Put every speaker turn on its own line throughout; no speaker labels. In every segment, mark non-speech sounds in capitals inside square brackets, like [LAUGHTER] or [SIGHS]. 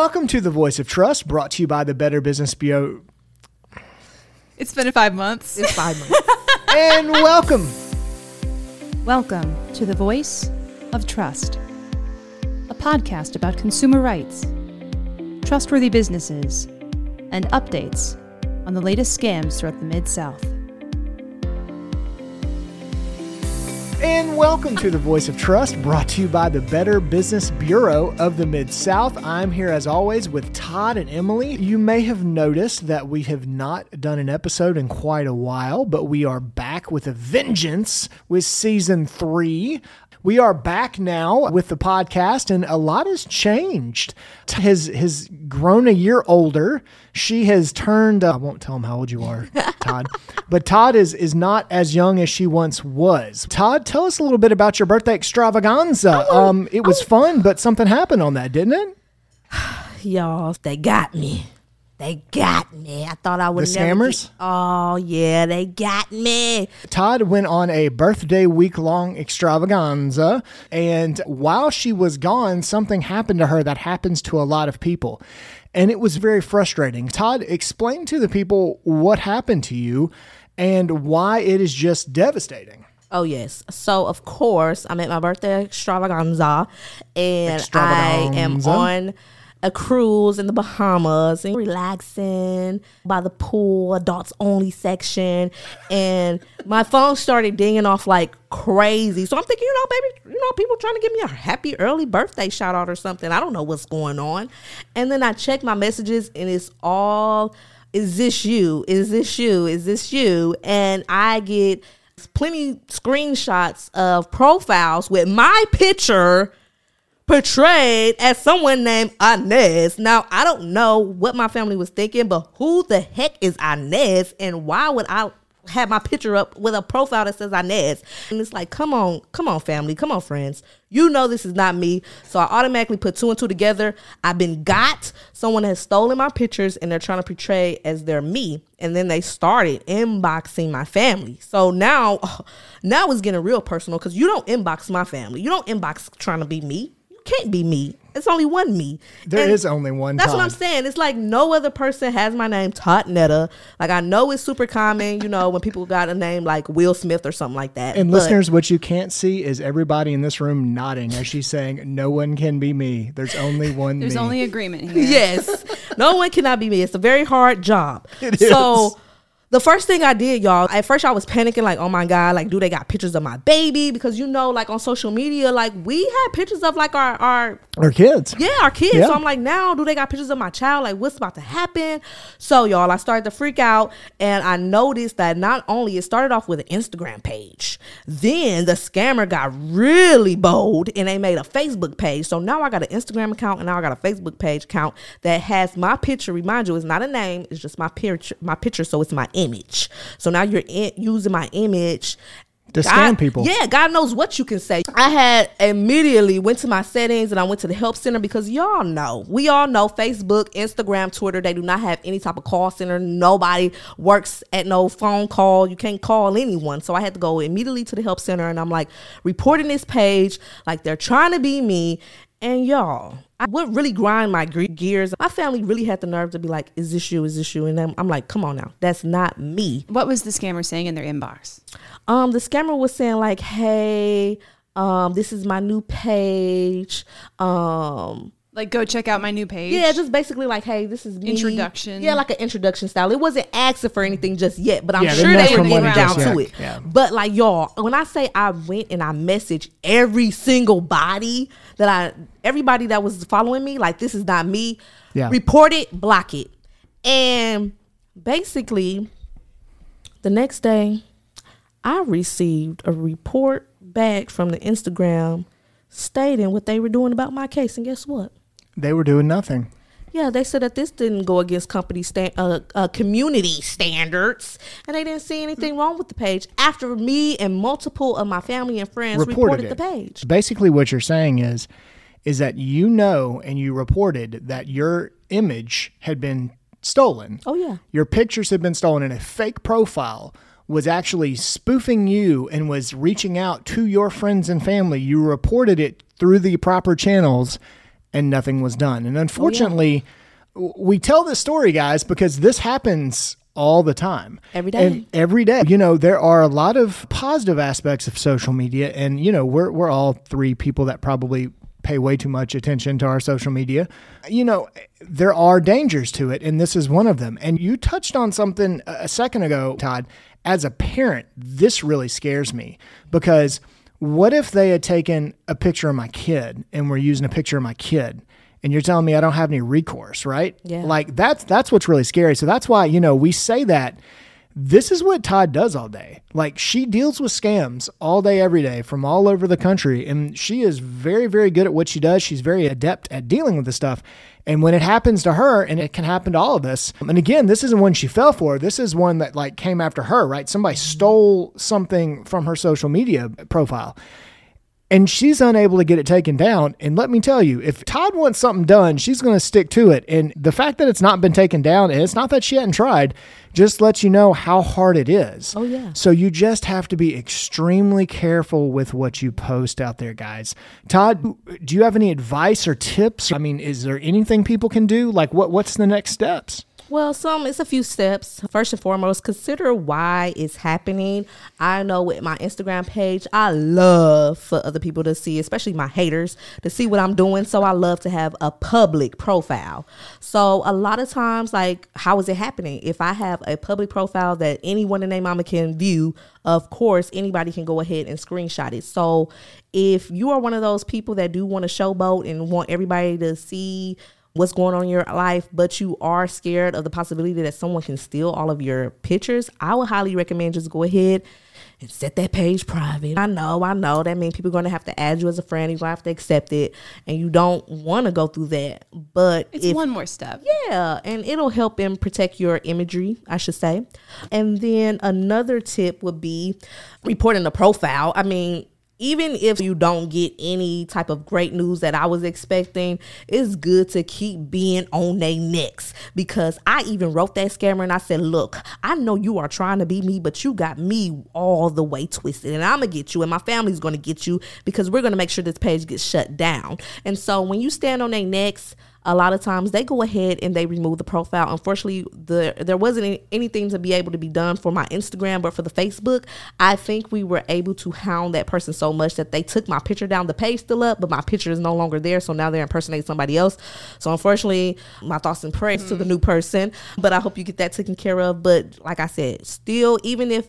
welcome to the Voice of Trust, brought to you by the Better Business Bureau.
It's been five months.
It's five months. [LAUGHS]
And welcome.
Welcome to the Voice of Trust, a podcast about consumer rights, trustworthy businesses, and updates on the latest scams throughout the Mid South.
And welcome to the Voice of Trust, brought to you by the Better Business Bureau of the Mid South. I'm here as always with Todd and Emily. You may have noticed that we have not done an episode in quite a while, but we are back with a vengeance with season three. We are back now with the podcast, and a lot has changed. Has has grown a year older. She has turned. Uh, I won't tell him how old you are, [LAUGHS] Todd, but Todd is is not as young as she once was. Todd, tell us a little bit about your birthday extravaganza. Um, it was fun, but something happened on that, didn't it? [SIGHS]
Y'all, they got me. They got me. I thought I would
The
never
scammers?
get- oh yeah, they got me.
Todd went on a birthday week long extravaganza, and while she was gone, something happened to her that happens to a lot of people. And it was very frustrating. Todd, explain to the people what happened to you and why it is just devastating.
Oh yes. So of course I'm at my birthday extravaganza, and I am on a cruise in the Bahamas and relaxing by the pool, adults only section, and my phone started dinging off like crazy. So I'm thinking, you know, baby, you know, people trying to give me a happy early birthday shout out or something. I don't know what's going on. And then I check my messages and it's all is this you? Is this you? Is this you? And I get plenty screenshots of profiles with my picture portrayed as someone named Inez. Now, I don't know what my family was thinking, but who the heck is Inez and why would I have my picture up with a profile that says Inez? And it's like, come on, come on, family, come on, friends. You know this is not me. So I automatically put two and two together. I've been got. Someone has stolen my pictures and they're trying to portray as they're me. And then they started inboxing my family. So now, [SIGHS] now it's getting real personal because you don't inbox my family. You don't inbox trying to be me. You can't be me. It's only one me.
There is
And
only one
That's what I'm saying. It's like no other person has my name, Todd Netta. Like I know it's super common, you know, when people got a name like Will Smith or something like that.
And
But-
listeners, what you can't see is everybody in this room nodding as she's saying, No one can be me. There's only [LAUGHS] one
There's
me.
only agreement here.
yes. No one cannot be me. It's a very hard job.
It
so
is.
The first thing I did, y'all, at first I was panicking, like, oh my God, like, do they got pictures of my baby? Because you know, like on social media, like we had pictures of like our our
Our kids.
yeah, our kids.
Yeah.
So I'm like, now do they got pictures of my child? Like, what's about to happen? So, y'all, I started to freak out, and I noticed that not only it started off with an Instagram page, then the scammer got really bold and they made a Facebook page. So now I got an Instagram account and now I got a Facebook page account that has my picture. Remind you, it's not a name; it's just my picture. My picture, so it's my image. So now you're in, using my image
To scam people.
Yeah, God knows what you can say. I had immediately went to my settings and I went to the help center because y'all know, we all know Facebook, Instagram, Twitter, they do not have any type of call center. Nobody works at no phone call. You can't call anyone. So I had to go immediately to the help center and I'm like reporting this page like they're trying to be me. And y'all, I, what really grind my gears, my family really had the nerve to be like, is this you? Is this you? And then I'm like, come on now, that's not me.
What was the scammer saying in their inbox?
Um, the scammer was saying like, "Hey, um, this is my new page. Um,
Like, go check out my new page.
yeah, just basically like, hey, this is me.
Introduction.
Yeah, like an introduction style. It wasn't asking for anything just yet, but I'm
Yeah, they
sure
messed
they were
with
getting down
just
to
yet.
it.
Yeah.
But like y'all, when I say I went and I messaged every single body that I, everybody that was following me, like this is not me.
Yeah.
Report it, block it, and basically, the next day, I received a report back from the Instagram stating what they were doing about my case, and guess what?
They were doing nothing.
Yeah, they said that this didn't go against company sta- uh, uh, community standards, and they didn't see anything wrong with the page. After me and multiple of my family and friends
Reported,
reported, the page.
Basically, what you're saying is, is that you know and you reported that your image had been stolen.
Oh yeah,
Your pictures had been stolen, and a fake profile was actually spoofing you and was reaching out to your friends and family. You reported it through the proper channels, and nothing was done. And oh, unfortunately, w we tell this story, guys, because this happens all the time.
Every day.
And every day. You know, there are a lot of positive aspects of social media. And, you know, we're, we're all three people that probably pay way too much attention to our social media. You know, there are dangers to it, and this is one of them. And you touched on something a second ago, Todd. As a parent, this really scares me because what if they had taken a picture of my kid and were using a picture of my kid? And you're telling me I don't have any recourse, right?
Yeah.
Like that's that's what's really scary. So that's why, you know, we say that this is what Todd does all day. Like she deals with scams all day, every day from all over the country. And she is very, very good at what she does. She's very adept at dealing with this stuff. And when it happens to her, and it can happen to all of us, and again, this isn't one she fell for. This is one that like came after her, right? Somebody stole something from her social media profile and she's unable to get it taken down. And let me tell you, if Todd wants something done, she's going to stick to it. And the fact that it's not been taken down, and it's not that she hadn't tried, just lets you know how hard it is.
Oh, yeah.
So you just have to be extremely careful with what you post out there, guys. Todd, do you have any advice or tips? I mean, is there anything people can do? Like, what what's the next steps?
Well, some it's a few steps. First and foremost, consider why it's happening. I know with my Instagram page, I love for other people to see, especially my haters, to see what I'm doing. So I love to have a public profile. So a lot of times, like, how is it happening? If I have a public profile that anyone in their mama can view, of course, anybody can go ahead and screenshot it. So if you are one of those people that do want to showboat and want everybody to see what's going on in your life, but you are scared of the possibility that someone can steal all of your pictures, I would highly recommend just go ahead and set that page private. I know, I know that means people are going to have to add you as a friend. You're going to have to accept it, and you don't want to go through that. But
It's
if,
one more step.
yeah, and it'll help them protect your imagery, I should say. And then another tip would be reporting the profile. I mean, even if you don't get any type of great news that I was expecting, it's good to keep being on their necks because I even wrote that scammer and I said, Look, I know you are trying to be me, but you got me all the way twisted, and I'm gonna get you, and my family's gonna get you because we're gonna make sure this page gets shut down. And so when you stand on their necks, a lot of times they go ahead and they remove the profile. Unfortunately, the there wasn't any, anything to be able to be done for my Instagram, but for the Facebook, I think we were able to hound that person so much that they took my picture down. The page still up, but my picture is no longer there. So now they're impersonating somebody else. So unfortunately, my thoughts and prayers to the new person. But I hope you get that taken care of. But like I said, still, even if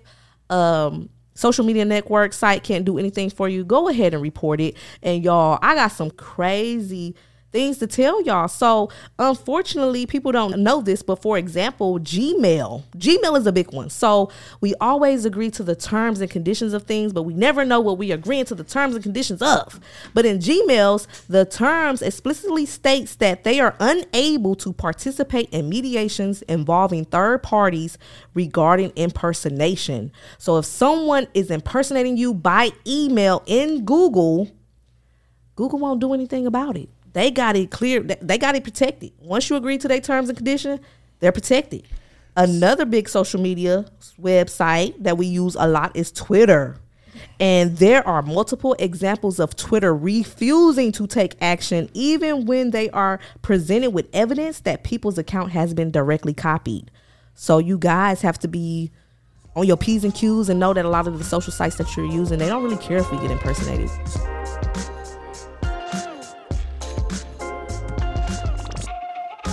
um social media network site can't do anything for you, go ahead and report it. And y'all, I got some crazy things to tell y'all. So, unfortunately, people don't know this, but for example, Gmail. Gmail is a big one. So, we always agree to the terms and conditions of things, but we never know what we agreeing to the terms and conditions of. But in Gmails, the terms explicitly states that they are unable to participate in mediations involving third parties regarding impersonation. So, if someone is impersonating you by email in Google, Google won't do anything about it. They got it clear. They got it protected. Once you agree to their terms and conditions, they're protected. Another big social media website that we use a lot is Twitter. And there are multiple examples of Twitter refusing to take action even when they are presented with evidence that people's account has been directly copied. So you guys have to be on your P's and Q's and know that a lot of the social sites that you're using, they don't really care if we get impersonated.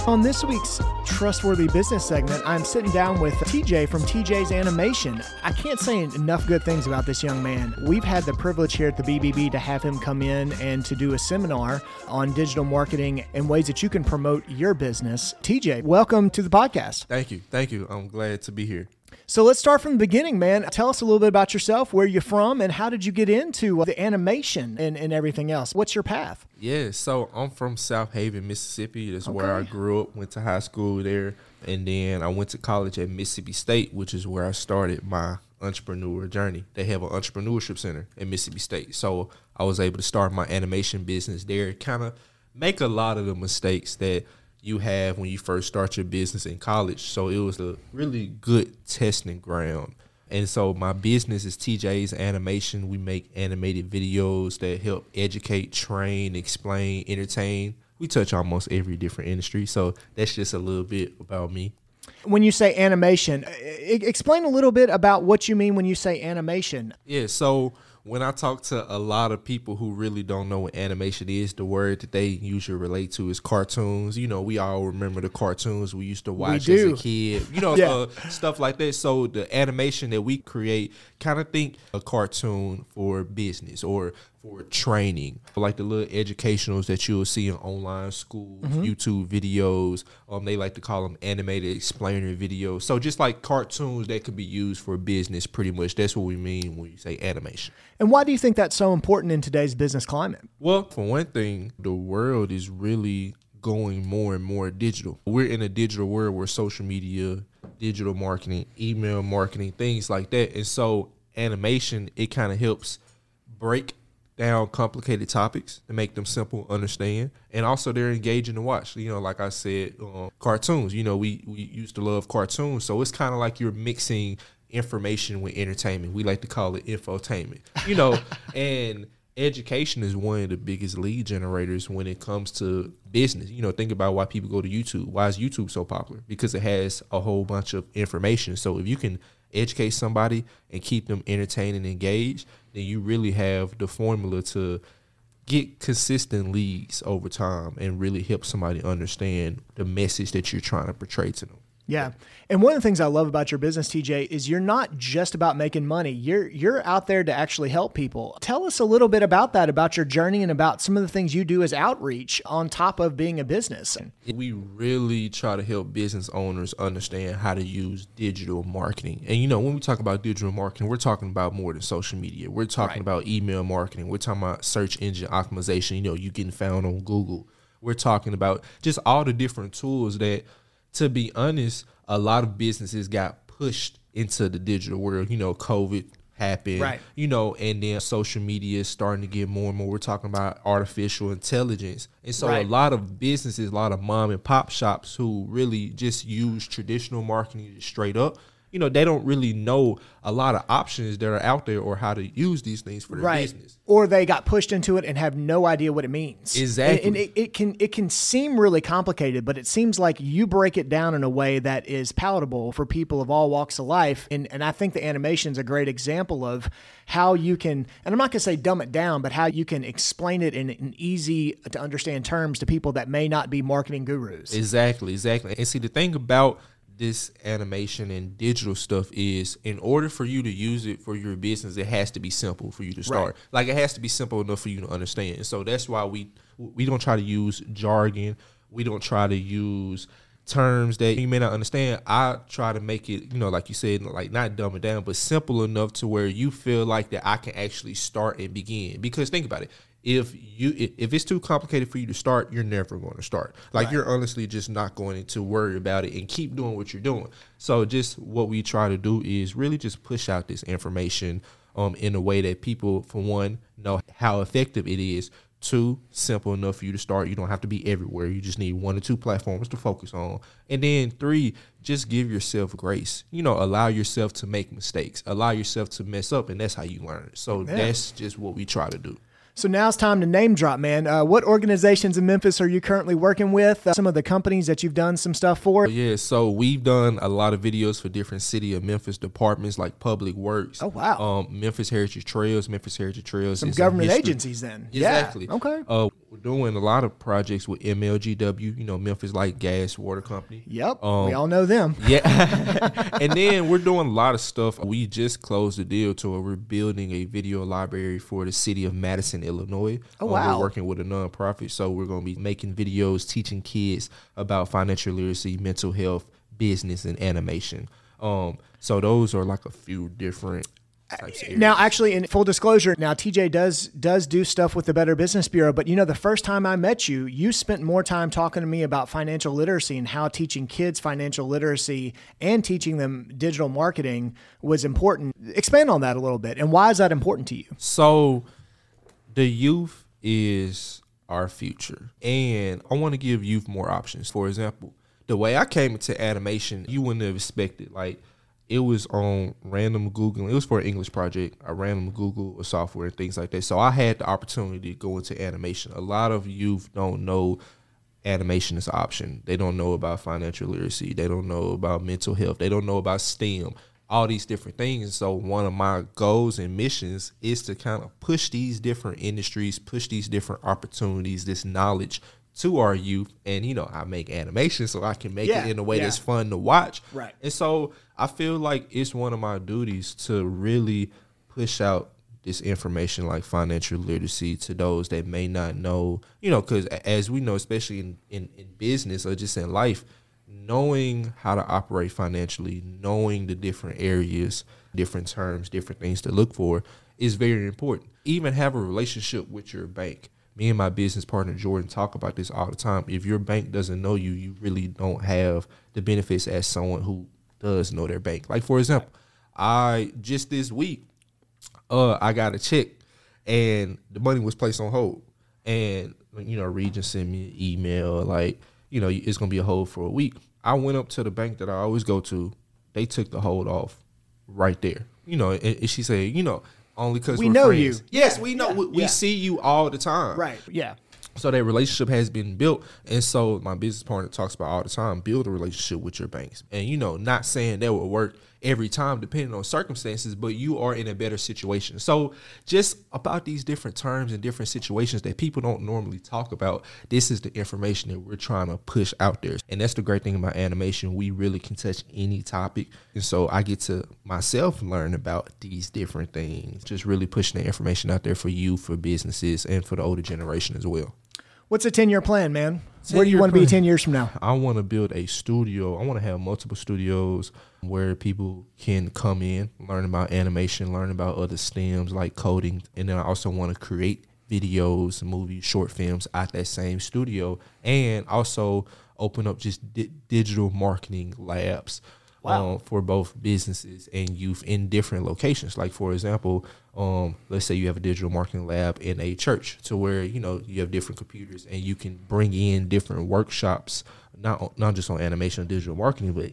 On this week's Trustworthy Business segment, I'm sitting down with TJ from TJ's Animation. I can't say enough good things about this young man. We've had the privilege here at the BBB to have him come in and to do a seminar on digital marketing and ways that you can promote your business. TJ, welcome to the podcast.
Thank you. Thank you. I'm glad to be here.
So let's start from the beginning, man. Tell us a little bit about yourself, where you're from, and how did you get into uh, the animation and, and everything else? What's your path?
Yeah, so I'm from Southaven, Mississippi. That's where I grew up, went to high school there, and then I went to college at Mississippi State, which is where I started my entrepreneur journey. They have an entrepreneurship center at Mississippi State. So I was able to start my animation business there, kind of make a lot of the mistakes that you have when you first start your business in college. So it was a really good testing ground. And so my business is TJ's Animation. We make animated videos that help educate, train, explain, entertain we touch almost every different industry. So that's just a little bit about me.
When you say animation, explain a little bit about what you mean when you say animation.
Yeah, so when I talk to a lot of people who really don't know what animation is, the word that they usually relate to is cartoons. You know, we all remember the cartoons we used to watch as a kid. You know, [LAUGHS]
Yeah.
uh, stuff like that. So the animation that we create, kind of think a cartoon for business or for training, like the little educationals that you'll see in online schools,
Mm-hmm.
YouTube videos. Um, they like to call them animated explainer videos. So just like cartoons that could be used for business, pretty much. That's what we mean when you say animation.
And why do you think that's so important in today's business climate?
Well, for one thing, the world is really going more and more digital. We're in a digital world where social media, digital marketing, email marketing, things like that. And so animation, it kind of helps break down complicated topics to make them simple understand. And also they're engaging to watch you know like i said um, cartoons. You know we we used to love cartoons. So it's kind of like you're mixing information with entertainment. We like to call it infotainment you know? [LAUGHS] And education is one of the biggest lead generators when it comes to business. You know think about why people go to youtube. Why is youtube so popular? Because it has a whole bunch of information. So if you can educate somebody and keep them entertained and engaged, then you really have the formula to get consistent leads over time and really help somebody understand the message that you're trying to portray to them.
Yeah. And one of the things I love about your business, TJ, is you're not just about making money. You're you're out there to actually help people. Tell us a little bit about that, about your journey and about some of the things you do as outreach on top of being a business.
We really try to help business owners understand how to use digital marketing. And you know, when we talk about digital marketing, we're talking about more than social media. We're talking
Right.
about email marketing. We're talking about search engine optimization, you know, you getting found on Google. We're talking about just all the different tools that to be honest, a lot of businesses got pushed into the digital world. You know, COVID happened,
Right.
you know, and then social media is starting to get more and more. We're talking about artificial intelligence. And so
Right.
a lot of businesses, a lot of mom and pop shops who really just use traditional marketing straight up, you know, they don't really know a lot of options that are out there or how to use these things for their
right
business.
or they got pushed into it and have no idea what it means
Exactly.
and, and it, it can it can seem really complicated but it seems like you break it down in a way that is palatable for people of all walks of life and and i think the animation is a great example of how you can and i'm not going to say dumb it down but how you can explain it in, in easy to understand terms to people that may not be marketing gurus
Exactly, exactly. And see, the thing about this animation and digital stuff is in order for you to use it for your business, it has to be simple for you to start.
Right.
Like it has to be simple enough for you to understand. So that's why we we don't try to use jargon. We don't try to use terms that you may not understand. I try to make it, you know, like you said, like not dumb it down, but simple enough to where you feel like that I can actually start and begin. Because think about it. If you if it's too complicated for you to start, you're never going to start. Like you're honestly just not going to worry about it and keep doing what you're doing. So just what we try to do is really just push out this information um in a way that people for one know how effective it is Two, simple enough for you to start. You don't have to be everywhere. You just need one or two platforms to focus on. And then three, just give yourself grace. You know, allow yourself to make mistakes. Allow yourself to mess up, and that's how you learn. So that's just what we try to do.
So now it's time to name drop, man. Uh, what organizations in Memphis are you currently working with? Uh, some of the companies that you've done some stuff for?
Yeah, so we've done a lot of videos for different city of Memphis departments like Public Works.
Oh, wow.
Um, Memphis Heritage Trails. Memphis Heritage Trails.
Some government agencies, then.
Exactly.
Yeah. Okay.
Uh, we're doing a lot of projects with MLGW. You know, Memphis Light Gas Water Company.
Yep.
Um,
we all know them.
Yeah. [LAUGHS] and then we're doing a lot of stuff. We just closed the deal to where we're building a video library for the city of Madison, Illinois.
Oh,
Um,
wow.
We're working with a nonprofit. So we're going to be making videos teaching kids about financial literacy, mental health, business, and animation. Um, so those are like a few different types of areas.
Now, actually, in full disclosure, now TJ does does do stuff with the Better Business Bureau, but you know, the first time I met you, you spent more time talking to me about financial literacy and how teaching kids financial literacy and teaching them digital marketing was important. Expand on that a little bit, and why is that important to you?
So the youth is our future. And I want to give youth more options. For example, the way I came into animation, you wouldn't have expected. Like it was on random Google. It was for an English project. I random Google software and things like that. So I had the opportunity to go into animation. A lot of youth don't know animation is an option. They don't know about financial literacy. They don't know about mental health. They don't know about STEM. All these different things. So one of my goals and missions is to kind of push these different industries, push these different opportunities, this knowledge to our youth. And you know, I make animation so I can make
Yeah,
it in a way
yeah.
that's fun to watch.
Right.
And so I feel like it's one of my duties to really push out this information like financial literacy to those that may not know, you know, because as we know, especially in, in, in business or just in life, knowing how to operate financially, knowing the different areas, different terms, different things to look for is very important. Even have a relationship with your bank. Me and my business partner Jordan talk about this all the time. If your bank doesn't know you, you really don't have the benefits as someone who does know their bank. Like for example, I just this week, uh, I got a check and the money was placed on hold. And you know, Regions sent me an email like, you know, it's gonna be a hold for a week. I went up to the bank that I always go to. They took the hold off right there. You know, and, and she said, you know, only because
We
we're
know
friends.
you.
Yes, we know.
yeah,
we, we
yeah.
see you all the time.
Right. Yeah.
So that relationship has been built, and so my business partner talks about all the time: build a relationship with your banks. And you know, not saying that will work every time, depending on circumstances, but you are in a better situation. So just about these different terms and different situations that people don't normally talk about, this is the information that we're trying to push out there. And that's the great thing about animation; we really can touch any topic, and so I get to myself learn about these different things. Just really pushing the information out there for you, for businesses, and for the older generation as well.
What's a 10 year plan, man? Where do you want to be 10 years from now?
I want to build a studio. I want to have multiple studios where people can come in, learn about animation, learn about other STEMs like coding, and then I also want to create videos, movies, short films at that same studio, and also open up just di- digital marketing labs.
Wow.
um, for both businesses and youth in different locations. Like for example, um, let's say you have a digital marketing lab in a church, to where you know you have different computers and you can bring in different workshops, not not just on animation and digital marketing, but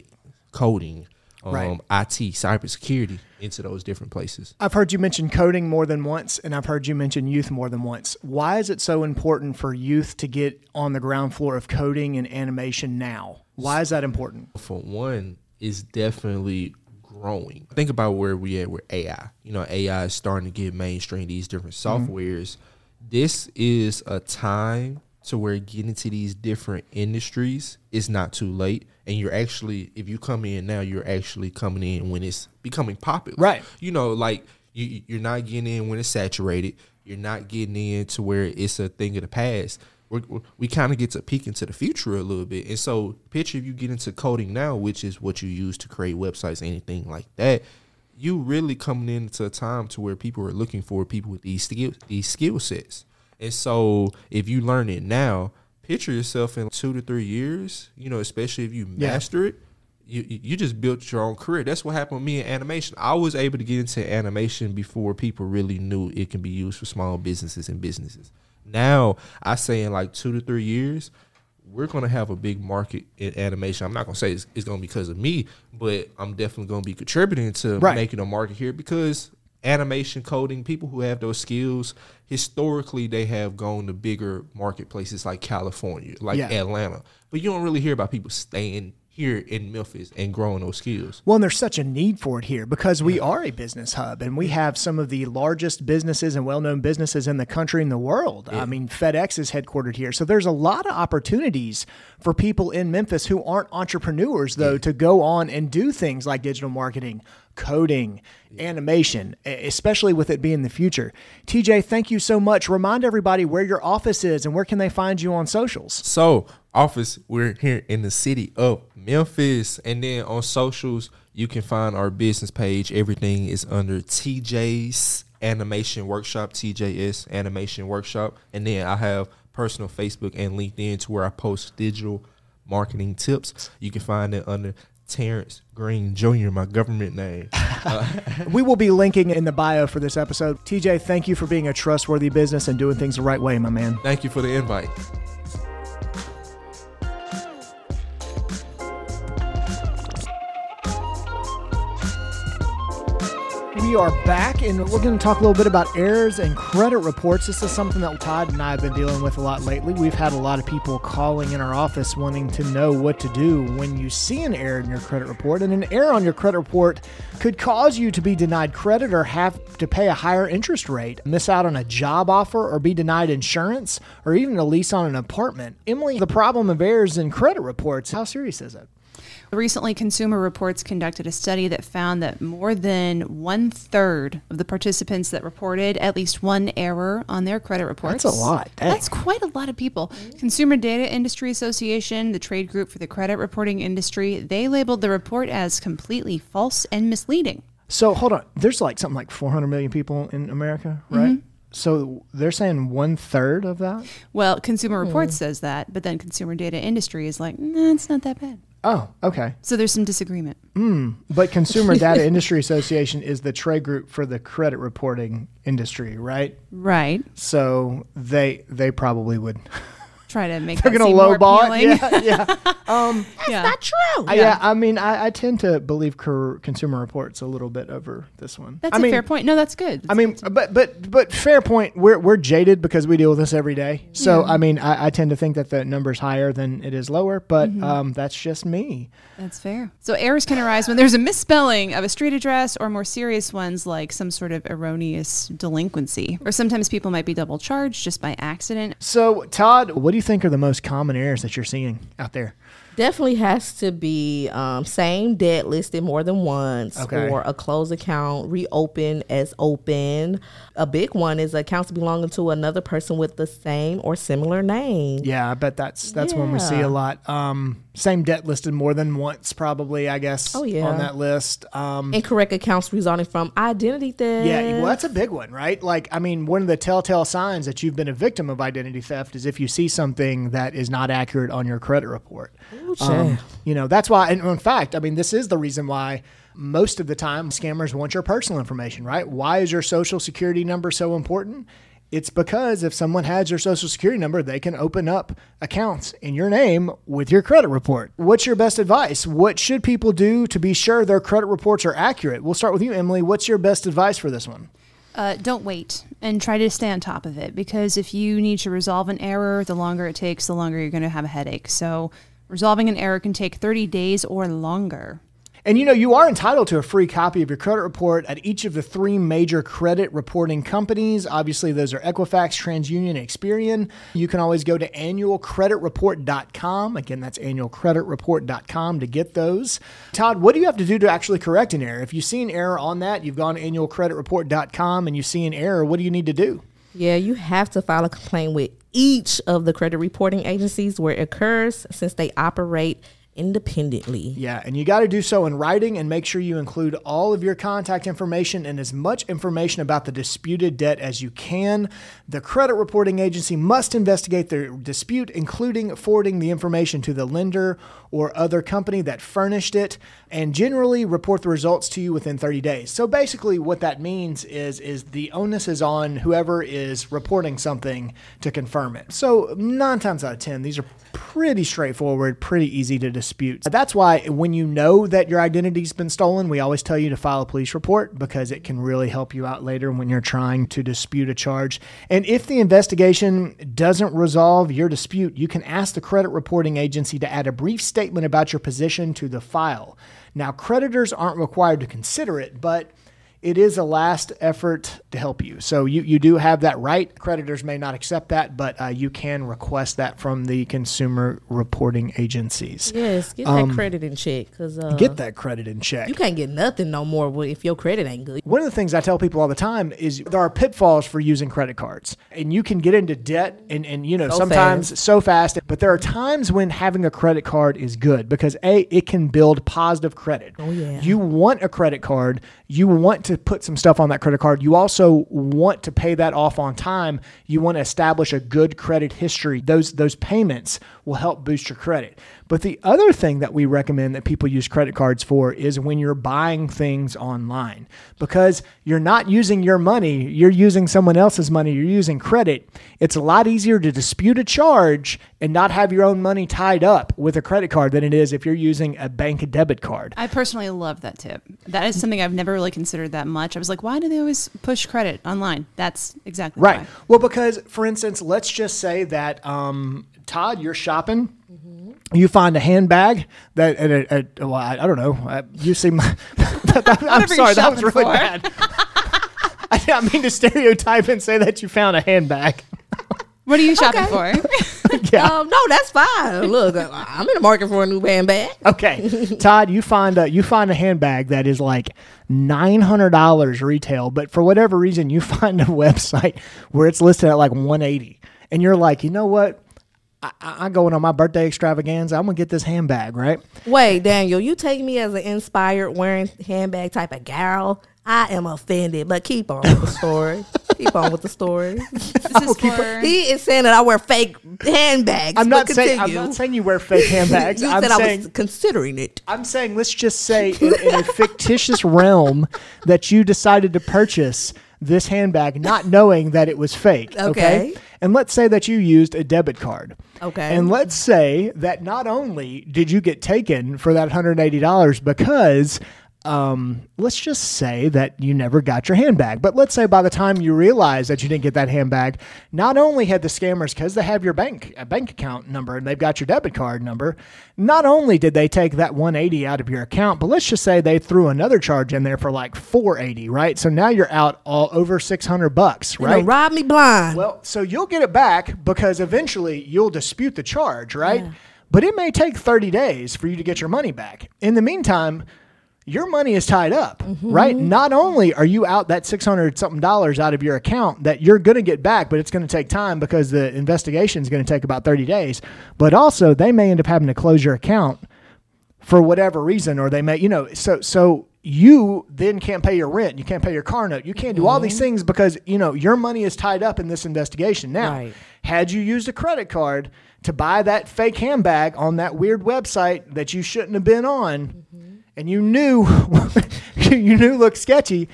coding, um,
Right.
IT, cybersecurity into those different places.
I've heard you mention coding more than once, and I've heard you mention youth more than once. Why is it so important for youth to get on the ground floor of coding and animation now? Why is that important?
for one, is definitely growing. Think about where we at with AI. You know, AI is starting to get mainstream. These different mm-hmm. softwares. This is a time to where getting to these different industries is not too late. And you're actually, if you come in now, you're actually coming in when it's becoming popular.
Right.
You know, like you, you're not getting in when it's saturated. You're not getting in to where it's a thing of the past. We're, we're- kind of get to peek into the future a little bit. And so, picture if you get into coding now, which is what you use to create websites, anything like that. You really coming into a time to where people are looking for people with these skill these skill sets. And so, if you learn it now, picture yourself in two to three years. You know, especially if you
Yeah.
master it, you you you just built your own career. That's what happened with me in animation. I was able to get into animation before people really knew it can be used for small businesses and businesses. Now I say in like two to three years, we're gonna have a big market in animation. I'm not gonna say it's, it's gonna be because of me, but I'm definitely gonna be contributing to
Right.
making a market here because animation coding people who have those skills historically they have gone to bigger marketplaces like California, like
Yeah.
Atlanta. But you don't really hear about people staying here in Memphis and growing those skills.
Well, and there's such a need for it here because we are a business hub and we have some of the largest businesses and well known businesses in the country and the world. I mean, FedEx is headquartered here. So there's a lot of opportunities for people in Memphis who aren't entrepreneurs, though, to go on and do things like digital marketing, coding, animation, e- especially with it being the future. TJ, thank you so much. Remind everybody where your office is and where can they find you on socials.
So, office, we're here in the city of Memphis. And then on socials, you can find our business page. Everything is under TJ's Animation Workshop, TJS Animation Workshop. And then I have personal Facebook and LinkedIn to where I post digital marketing tips. You can find it under Terrance Green Jr., my government name. [LAUGHS]
We will be linking in the bio for this episode. TJ, thank you for being a trustworthy business and doing things the right way, my man.
Thank you for the invite.
We are back and we're going to talk a little bit about errors and credit reports. This is something that Todd and I have been dealing with a lot lately. We've had a lot of people calling in our office wanting to know what to do when you see an error in your credit report. And an error on your credit report could cause you to be denied credit or have to pay a higher interest rate, miss out on a job offer, or be denied insurance, or even a lease on an apartment. Emily, the problem of errors in credit reports, how serious is it?
Recently, Consumer Reports conducted a study that found that more than one third of the participants that reported at least one error on their credit reports.
That's a lot. Dang.
That's quite a lot of people. Mm-hmm. Consumer Data Industry Association, the trade group for the credit reporting industry, they labeled the report as completely false and misleading.
So hold on. There's like something like 400 million people in America, right? Mm-hmm. So they're saying one third of that?
Well, Consumer hmm. Reports says that, but then Consumer Data Industry is like, nah, it's not that bad.
Oh, okay.
So there's some disagreement. Hmm.
But Consumer Data [LAUGHS] Industry Association is the trade group for the credit reporting industry, right?
Right.
So they they probably would. [LAUGHS]
Try to make
They're
that
going to
seem
lowball it. Yeah, [LAUGHS] yeah. Um, [LAUGHS]
yeah.
Not true.
I- yeah. I mean, I, I tend to believe cur- Consumer Reports a little bit over this one.
That's
I
a
mean,
fair point. No, that's good.
I mean, but but but fair point. We're we're jaded because we deal with this every day. So I mean, I, I tend to think that the number's higher than it is lower. But
Mm-hmm.
um, that's just me.
That's fair. So errors can arise when there's a misspelling of a street address or more serious ones like some sort of erroneous delinquency. Or sometimes people might be double charged just by accident.
So Todd, what do you think are the most common errors that you're seeing out there?
Definitely has to be um, same debt listed more than once,
Okay.
or a closed account reopened as open. A big one is accounts belonging to another person with the same or similar name.
Yeah, I bet that's that's one we see a lot. Um, same debt listed more than once, probably. I guess.
Oh, yeah.
on that list. Um,
Incorrect accounts resulting from identity theft.
yeah, well, that's a big one, right? Like, I mean, one of the telltale signs that you've been a victim of identity theft is if you see something that is not accurate on your credit report.
Ooh,
Um, you know, that's why, and in fact, I mean, this is the reason why most of the time scammers want your personal information, right? Why is your social security number so important? It's because if someone has your social security number, they can open up accounts in your name with your credit report. What's your best advice? What should people do to be sure their credit reports are accurate? We'll start with you, Emily. What's your best advice for this one?
Uh, don't wait and try to stay on top of it because if you need to resolve an error, the longer it takes, the longer you're going to have a headache. So resolving an error can take 30 days or longer.
And you know, you are entitled to a free copy of your credit report at each of the three major credit reporting companies. Obviously, those are Equifax, TransUnion, and Experian. You can always go to annualcreditreport.com. Again, that's annualcreditreport.com to get those. Todd, what do you have to do to actually correct an error? If you see an error on that, you've gone to annualcreditreport.com and you see an error, what do you need to do?
Yeah, you have to file a complaint with each of the credit reporting agencies where it occurs since they operate independently.
Yeah, and you got to do so in writing and make sure you include all of your contact information and as much information about the disputed debt as you can. The credit reporting agency must investigate the dispute, including forwarding the information to the lender or other company that furnished it, and generally report the results to you within 30 days. So basically, what that means is is the onus is on whoever is reporting something to confirm it. So nine times out of ten, these are pretty straightforward, pretty easy to dispute. That's why when you know that your identity's been stolen, we always tell you to file a police report because it can really help you out later when you're trying to dispute a charge. And if the investigation doesn't resolve your dispute, you can ask the credit reporting agency to add a brief statement about your position to the file. Now, creditors aren't required to consider it, but it is a last effort to help you. So you, you do have that right. Creditors may not accept that, but uh, you can request that from the consumer reporting agencies.
Yes, get
Um,
that credit in check because uh,
Get that credit in check.
you can't get nothing no more if your credit ain't good.
One of the things I tell people all the time is there are pitfalls for using credit cards, and you can get into debt, and, and you know
So
sometimes
fast.
so fast. But there are times when having a credit card is good because a it can build positive credit.
Oh, yeah.
You want a credit card. You want to put some stuff on that credit card. You also want to pay that off on time. You want to establish a good credit history. Those those payments will help boost your credit. But the other thing that we recommend that people use credit cards for is when you're buying things online because you're not using your money, you're using someone else's money, you're using credit. It's a lot easier to dispute a charge and not have your own money tied up with a credit card than it is if you're using a bank debit card.
I personally love that tip. That is something I've never really considered that much. I was like, why do they always push credit online? That's exactly
Right.
why.
Well, because for instance, let's just say that um, Todd, you're shopping. You find a handbag that, at a, at, well, I, I don't know. Uh, you seem. [LAUGHS] I'm sorry, that was really
for.
bad. [LAUGHS] I didn't mean to stereotype and say that you found a handbag.
What are you shopping
Okay.
for? [LAUGHS]
yeah.
Um, no, that's fine. Look, I- I'm in the market for a new handbag.
Okay, Todd, you find a you find a handbag that is like nine hundred dollars retail, but for whatever reason, you find a website where it's listed at like one eighty, and you're like, you know what? I, I- I'm going on my birthday extravaganza. I'm gonna get this handbag, right?
Wait, Daniel, you take me as an inspired wearing handbag type of gal. I am offended, but keep on with the story. [LAUGHS] keep on with the story.
This is [LAUGHS] for.
He is saying that I wear fake handbags.
I'm not saying I'm not saying you wear fake [LAUGHS] handbags.
You
I'm
said I
saying
was considering it.
I'm saying let's just say in, in a fictitious realm that you decided to purchase this handbag not knowing that it was fake. Okay.
Okay.
And let's say that you used a debit card.
Okay.
And let's say that not only did you get taken for that $180 because um, let's just say that you never got your handbag. But let's say by the time you realize that you didn't get that handbag, not only had the scammers, because they have your bank a bank account number and they've got your debit card number, not only did they take that 180 out of your account, but let's just say they threw another charge in there for like 480, right? So now you're out all over 600 bucks,
You know,
right?
rob me blind.
Well, so you'll get it back because eventually you'll dispute the charge, right? But it may take 30 days for you to get your money back. In the meantime, your money is tied up, mm-hmm. right? Not only are you out that 600 something dollars out of your account that you're going to get back, but it's going to take time because the investigation is going to take about 30 days, but also they may end up having to close your account for whatever reason, or they may, you know, so so you then can't pay your rent, you can't pay your car note, you can't do all these mm-hmm. things because you know your money is tied up in this investigation. Now,
Right.
had you used a credit card to buy that fake handbag on that weird website that you shouldn't have been on, mm-hmm. And you knew [LAUGHS] you knew looked sketchy.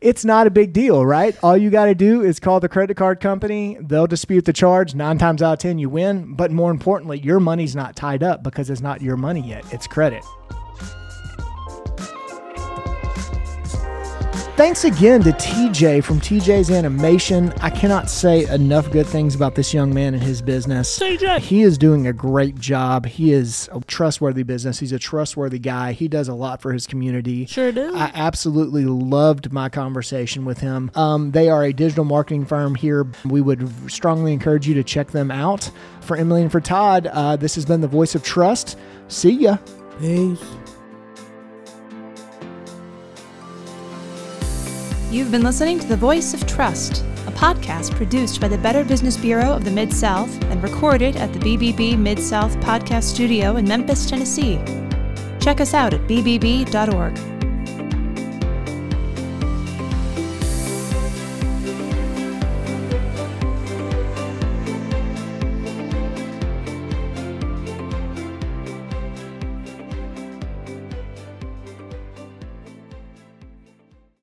It's not a big deal, right? All you got to do is call the credit card company. They'll dispute the charge. Nine times out of 10, you win. But more importantly, your money's not tied up because it's not your money yet. It's credit. Thanks again to TJ from TJ's Animation. I cannot say enough good things about this young man and his business.
TJ.
He is doing a great job. He is a trustworthy business. He's a trustworthy guy. He does a lot for his community.
Sure do.
I absolutely loved my conversation with him. Um, they are a digital marketing firm here. We would strongly encourage you to check them out. For Emily and for Todd, uh, this has been the Voice of Trust. See ya.
Peace.
You've been listening to The Voice of Trust, a podcast produced by the Better Business Bureau of the Mid South and recorded at the BBB Mid South Podcast Studio in Memphis, Tennessee. Check us out at bbb.org.